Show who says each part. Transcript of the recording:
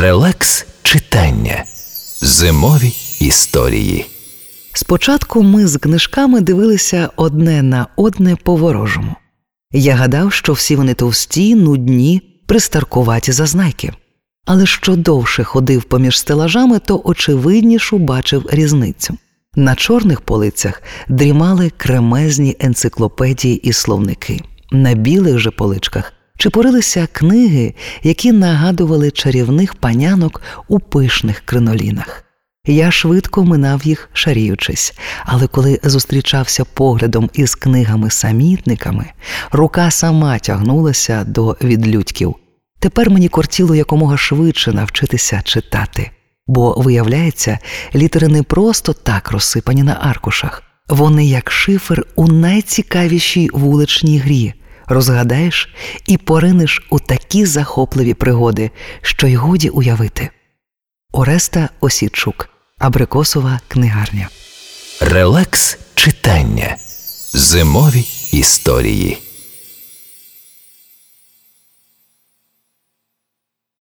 Speaker 1: Релакс читання. Зимові історії.
Speaker 2: Спочатку ми з книжками дивилися одне на одне по-ворожому. Я гадав, що всі вони товсті, нудні, пристаркуваті зазнайки. Але що довше ходив поміж стелажами, то очевиднішу бачив різницю. На чорних полицях дрімали кремезні енциклопедії і словники, на білих же поличках чепурилися книги, які нагадували чарівних панянок у пишних кринолінах. Я швидко минав їх, шаріючись, але коли зустрічався поглядом із книгами-самітниками, рука сама тягнулася до відлюдьків. Тепер мені кортіло якомога швидше навчитися читати, бо, виявляється, літери не просто так розсипані на аркушах, вони як шифер у найцікавішій вуличній грі, розгадаєш і поринеш у такі захопливі пригоди, що й годі уявити. Ореста Осійчук, Абрикосова книгарня.
Speaker 1: Релакс читання. Зимові історії.